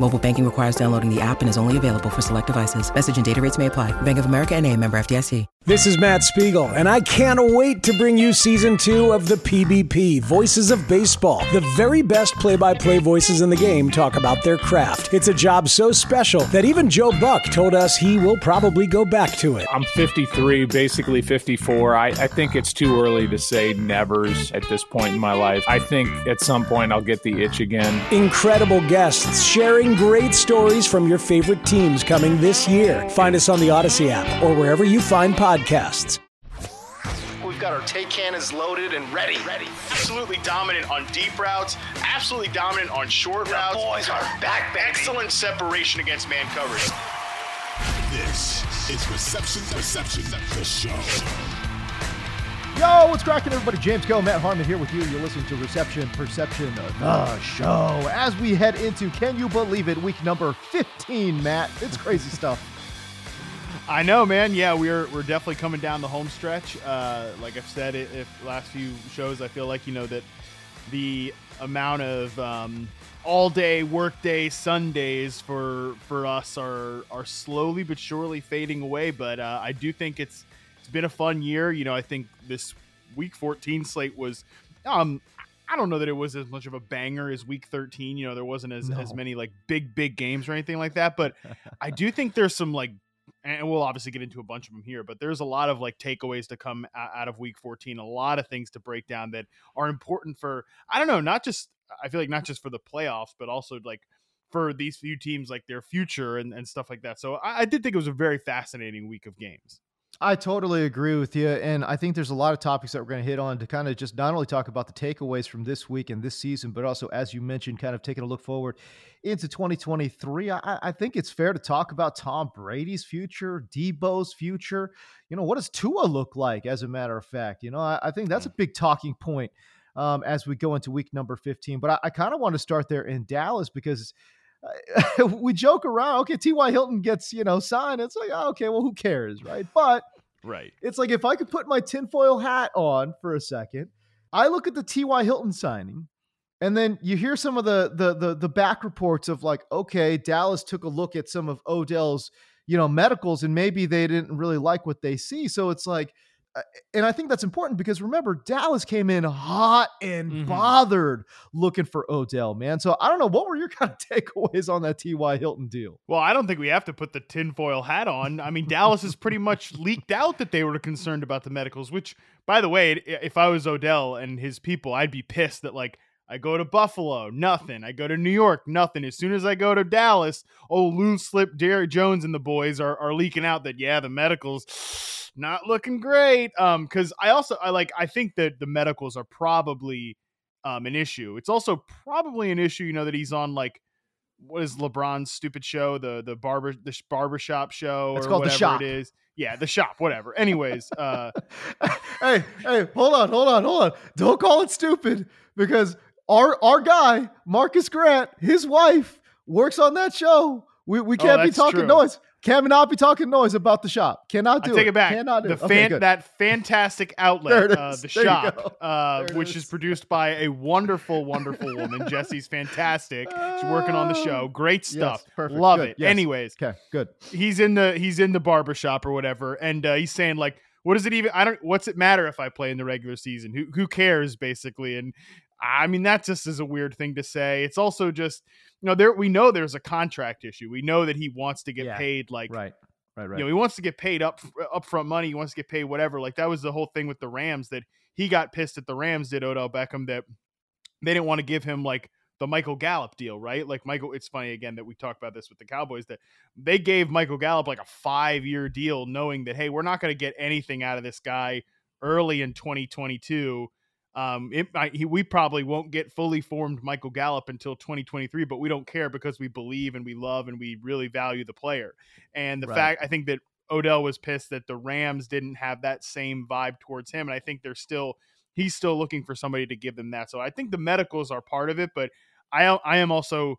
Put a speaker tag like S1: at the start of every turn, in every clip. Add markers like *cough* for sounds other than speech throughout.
S1: Mobile banking requires downloading the app and is only available for select devices. Message and data rates may apply. Bank of America and a member FDIC.
S2: This is Matt Spiegel, and I can't wait to bring you season two of the PBP Voices of Baseball. The very best play by play voices in the game talk about their craft. It's a job so special that even Joe Buck told us he will probably go back to it.
S3: I'm 53, basically 54. I, I think it's too early to say nevers at this point in my life. I think at some point I'll get the itch again.
S2: Incredible guests sharing great stories from your favorite teams coming this year. Find us on the Audacy app or wherever you find podcasts.
S4: We've got our take cannons loaded and ready. Ready.
S5: Absolutely dominant on deep routes. Absolutely dominant on short
S4: The
S5: routes.
S4: boys are back, baby.
S5: Excellent separation against man coverage.
S6: This is Reception Perception, the show.
S7: Yo, what's cracking, everybody? James Koh, Matt Harmon here with you. You're listening to Reception Perception, the show. As we head into, can you believe it, week number 15, Matt? It's crazy *laughs* stuff.
S8: I know, man. Yeah, we're we're definitely coming down the home stretch. Uh, like I've said, it, if last few shows, I feel like you know that the amount of um, all day work day Sundays for for us are are slowly but surely fading away. But uh, I do think it's it's been a fun year. You know, I think this week 14 slate was. Um, I don't know that it was as much of a banger as week 13. You know, there wasn't as, as many like big, big games or anything like that. But I do think there's some like and we'll obviously get into a bunch of them here, but there's a lot of like takeaways to come out of week 14, a lot of things to break down that are important for, I don't know, not just, I feel like not just for the playoffs, but also like for these few teams, like their future and, and stuff like that. So I, I did think it was a very fascinating week of games.
S7: I totally agree with you. And I think there's a lot of topics that we're going to hit on to kind of just not only talk about the takeaways from this week and this season, but also, as you mentioned, kind of taking a look forward into 2023. I, I think it's fair to talk about Tom Brady's future, Debo's future. You know, what does Tua look like, as a matter of fact? You know, I, I think that's a big talking point um, as we go into week number 15. But I, I kind of want to start there in Dallas because uh, *laughs* we joke around. Okay, T.Y. Hilton gets, you know, signed. It's like, oh, okay, well, who cares, right? But
S8: Right.
S7: it's like if I could put my tinfoil hat on for a second, I look at the T.Y. Hilton signing, and then you hear some of the the the, the back reports of like, okay, Dallas took a look at some of Odell's, you know, medicals, and maybe they didn't really like what they see. So it's like, and I think that's important because remember, Dallas came in hot and
S8: Mhm.
S7: bothered looking for Odell, man. So I don't know, what were your *laughs* kind of takeaways on that T.Y. Hilton deal?
S8: Well, I don't think we have to put the tinfoil hat on. I mean, Dallas has pretty much *laughs* leaked out that they were concerned about the medicals, which, by the way, if I was Odell and his people, I'd be pissed that, like, I go to Buffalo, nothing. I go to New York, nothing. As soon as I go to Dallas, oh, loose slip, Derrick Jones and the boys are, are leaking out that, yeah, the medicals *sighs* not looking great. Um, because I also I like I think that the medicals are probably um an issue. It's also probably an issue, you know, that he's on like what is LeBron's stupid show, the the barber the barbershop show
S7: It's
S8: or
S7: called The Shop.
S8: it is. Yeah, the shop, whatever. Anyways, uh *laughs*
S7: hey, hey, hold on, hold on, hold on. Don't call it stupid because our our guy, Marcus Grant, his wife works on that show. We, we
S8: Oh,
S7: can't be
S8: that's
S7: talking
S8: true.
S7: noise. Cannot be talking noise about the shop. Cannot
S8: I
S7: do
S8: take it back.
S7: Cannot do
S8: the
S7: it. Okay,
S8: fan, that fantastic *laughs* outlet, uh, the
S7: There
S8: shop, uh, which
S7: is.
S8: is produced by a wonderful, wonderful woman. Jesse's fantastic. She's working on the show. Great stuff.
S7: Yes, perfect.
S8: Love
S7: Good.
S8: it.
S7: Yes.
S8: Anyways,
S7: Okay, good.
S8: he's in the he's in the barber shop or whatever, and uh, he's saying like, "What does it even? I don't. What's it matter if I play in the regular season? Who who cares?" Basically, and I mean that just is a weird thing to say. It's also just you know there we know there's a contract issue. We know that he wants to get
S7: Yeah.
S8: paid like
S7: Right. Right, right.
S8: you know, he wants to get paid up uh, upfront money. He wants to get paid whatever. Like that was the whole thing with the Rams that he got pissed at the Rams did Odell Beckham that they didn't want to give him like the Michael Gallup deal, right? Like Michael, it's funny again that we talked about this with the Cowboys that they gave Michael Gallup like a five year deal, knowing that hey, we're not going to get anything out of this guy early in 2022. Um, it might, he, we probably won't get fully formed Michael Gallup until 2023, but we don't care because we believe and we love and we really value the player. And the
S7: Right.
S8: fact, I think that Odell was pissed that the Rams didn't have that same vibe towards him, and I think they're still he's still looking for somebody to give them that. So I think the medicals are part of it, but I I am also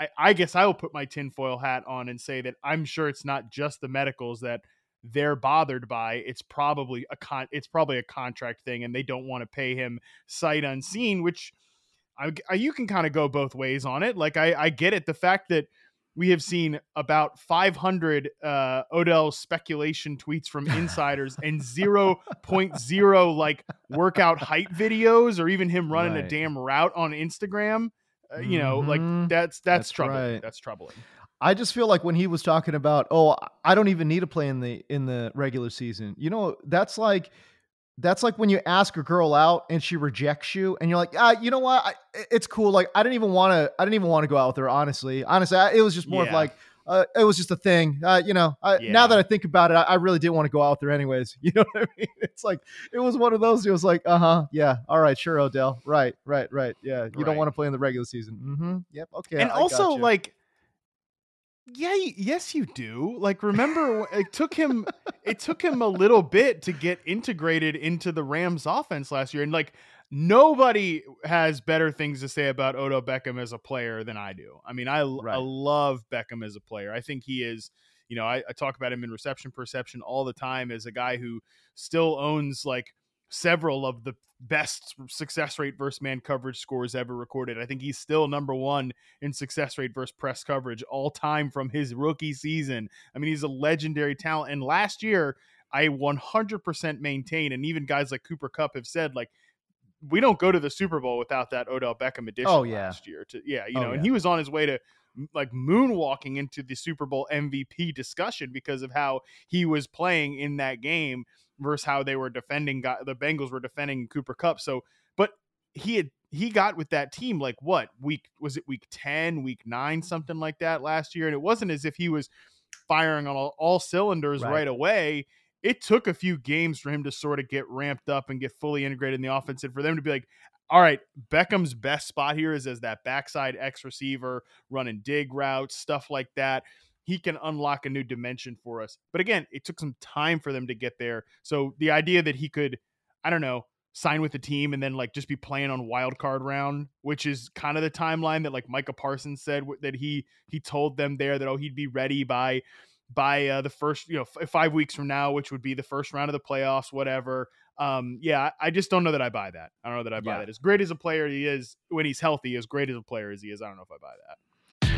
S8: I, I guess I will put my tinfoil hat on and say that I'm sure it's not just the medicals that they're bothered by. It's probably a con it's probably a contract thing, and they don't want to pay him sight unseen, which I, I you can kind of go both ways on it. Like I I get it. The fact that we have seen about 500 uh, Odell speculation tweets from insiders and 0.0 like workout height videos or even him running right. a damn route on Instagram. Uh, you know, mm-hmm. like that's that's, that's troubling. Right. That's troubling.
S7: I just feel like when he was talking about, oh, I don't even need to play in the in the regular season. You know, that's like that's like when you ask a girl out and she rejects you and you're like ah you know what I, it's cool like i didn't even want to i didn't even want to go out with her honestly honestly I, it was just more yeah. of like uh, it was just a thing uh, you know I, yeah. now that i think about it I, really didn't want to go out with her anyways *laughs* you know what i mean it's like it was one of those it was like uh-huh yeah all right sure odell right right right yeah you right. don't want to play in the regular season mm-hmm yep okay
S8: and also like yeah, yes, you do. Like, remember, it took him it took him a little bit to get integrated into the Rams offense last year, and like nobody has better things to say about Odell Beckham as a player than I do. I mean, I, right. I love Beckham as a player. I think he is. You know, I, I talk about him in reception perception all the time as a guy who still owns like several of the best success rate versus man coverage scores ever recorded. I think he's still number one in success rate versus press coverage all time from his rookie season. I mean, he's a legendary talent. And last year, I 100% maintain, and even guys like Cooper Kupp have said, like, we don't go to the Super Bowl without that Odell Beckham edition oh, yeah. last year. To yeah, you oh, know, oh, and he was on his way to like moonwalking into the Super Bowl MVP discussion because of how he was playing in that game versus how they were defending the Bengals were defending Cooper Kupp. So, but he had he got with that team like what week was it week 10 week 9 something like that last year and it wasn't as if he was firing on all, all cylinders right. right. away it took a few games for him to sort of get ramped up and get fully integrated in the offense and for them to be like all right beckham's best spot here is as that backside x receiver running dig routes stuff like that he can unlock a new dimension for us. But again, it took some time for them to get there. So the idea that he could, I don't know, sign with the team and then like just be playing on wild card round, which is kind of the timeline that like Micah Parsons said that he he told them there that oh he'd be ready by by uh, the first you know f- five weeks from now, which would be the first round of the playoffs, whatever. Um, yeah, I just don't know that I buy that. I don't know that I buy yeah. that. As great as a player he is when he's healthy, as great as a player as he is, I don't know if I buy that.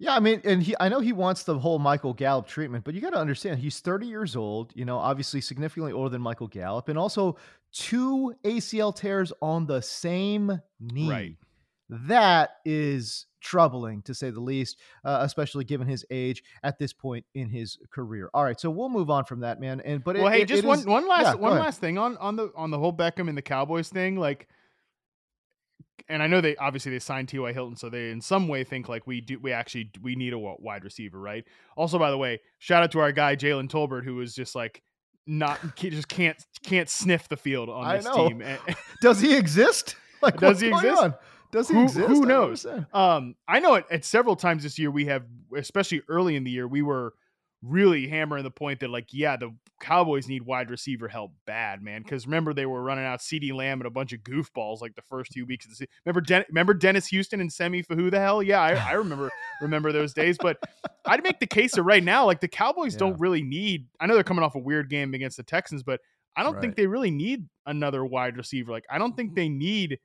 S7: Yeah, I mean, and he I know he wants the whole Michael Gallup treatment, but you got to understand he's 30 years old, you know, obviously significantly older than Michael Gallup, and also two ACL tears on the same knee. Right. That is troubling to say the least, uh, especially given his age at this point in his career. All right, so we'll move on from that, man. And but
S8: well,
S7: it,
S8: hey,
S7: it,
S8: just
S7: it
S8: one
S7: is,
S8: one last
S7: yeah,
S8: one last thing on on the on the whole Beckham and the Cowboys thing, like and I know they obviously they signed T.Y. Hilton, so they in some way think like we do we actually we need a wide receiver, right? Also, by the way, shout out to our guy Jalen Tolbert, who was just like not just can't can't sniff the field on this team. *laughs* *laughs*
S7: Does he exist?
S8: Like, does he exist?
S7: On? Does he
S8: who,
S7: exist?
S8: Who knows? Um, I know it at several times this year we have, especially early in the year, we were really hammering the point that like yeah the cowboys need wide receiver help bad man because remember they were running out CeeDee Lamb and a bunch of goofballs like the first two weeks of the season remember Den- remember dennis houston and Simi Fehoko the hell yeah i, I remember *laughs* remember those days but i'd make the case that right now like the cowboys yeah. don't really need i know they're coming off a weird game against the texans but i don't right. think they really need another wide receiver like i don't think mm-hmm. they need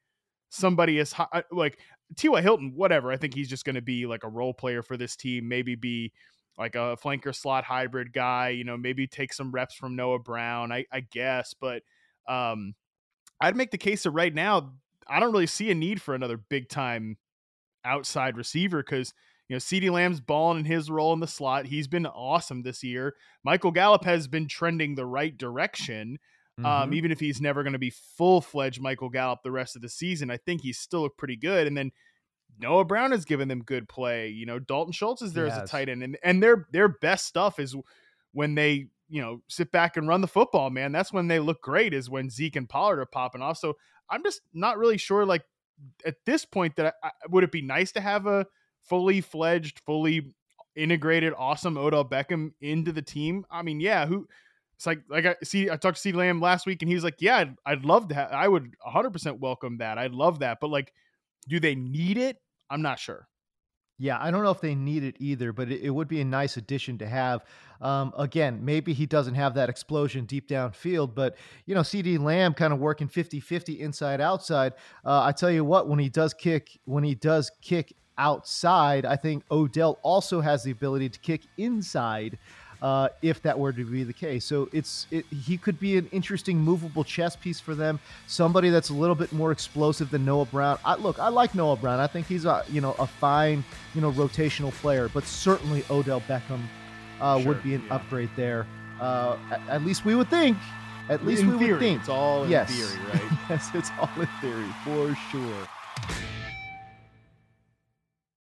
S8: somebody as high uh, like T.Y. Hilton, whatever. I think he's just going to be like a role player for this team, maybe be like a flanker slot hybrid guy, you know, maybe take some reps from Noah Brown, I, I guess. But um, I'd make the case that right now, I don't really see a need for another big time outside receiver because You know, CeeDee Lamb's balling in his role in the slot. He's been awesome this year. Michael Gallup has been trending the right direction. Um,
S7: Mhm.
S8: Um, even if he's never going to be full fledged Michael Gallup the rest of the season, I think he's still looked pretty good. And then Noah Brown has given them good play. You know, Dalton Schultz is there as a
S7: Yes.
S8: tight end, and and their their best stuff is when they you know sit back and run the football. Man, that's when they look great. Is when Zeke and Pollard are popping off. So I'm just not really sure. Like at this point, that I, I- would it be nice to have a fully fledged, fully integrated, awesome Odell Beckham into the team? I mean, yeah, who? It's like like I see. I talked to C Lamb last week, and he was like, "Yeah, I'd, I'd love to. have I would 100 percent welcome that. I'd love that. But like, do they need it? I'm not sure.
S7: Yeah, I don't know if they need it either, but it, it would be a nice addition to have. Um, again, maybe he doesn't have that explosion deep downfield, but you know, CeeDee Lamb kind of working 50-50 inside outside. Uh, I tell you what, when he does kick, when he does kick outside, I think Odell also has the ability to kick inside. Uh, if that were to be the case, so it's it, he could be an interesting movable chess piece for them. Somebody that's a little bit more explosive than Noah Brown. I, look, I like Noah Brown. I think he's a you know a fine you know rotational player, but certainly Odell Beckham uh,
S8: Sure,
S7: would be an
S8: yeah.
S7: upgrade there. Uh, at, at least we would think. At least
S8: in
S7: we
S8: theory,
S7: would think.
S8: it's all in
S7: yes.
S8: theory, *laughs* right?
S7: yes, it's all in theory for sure.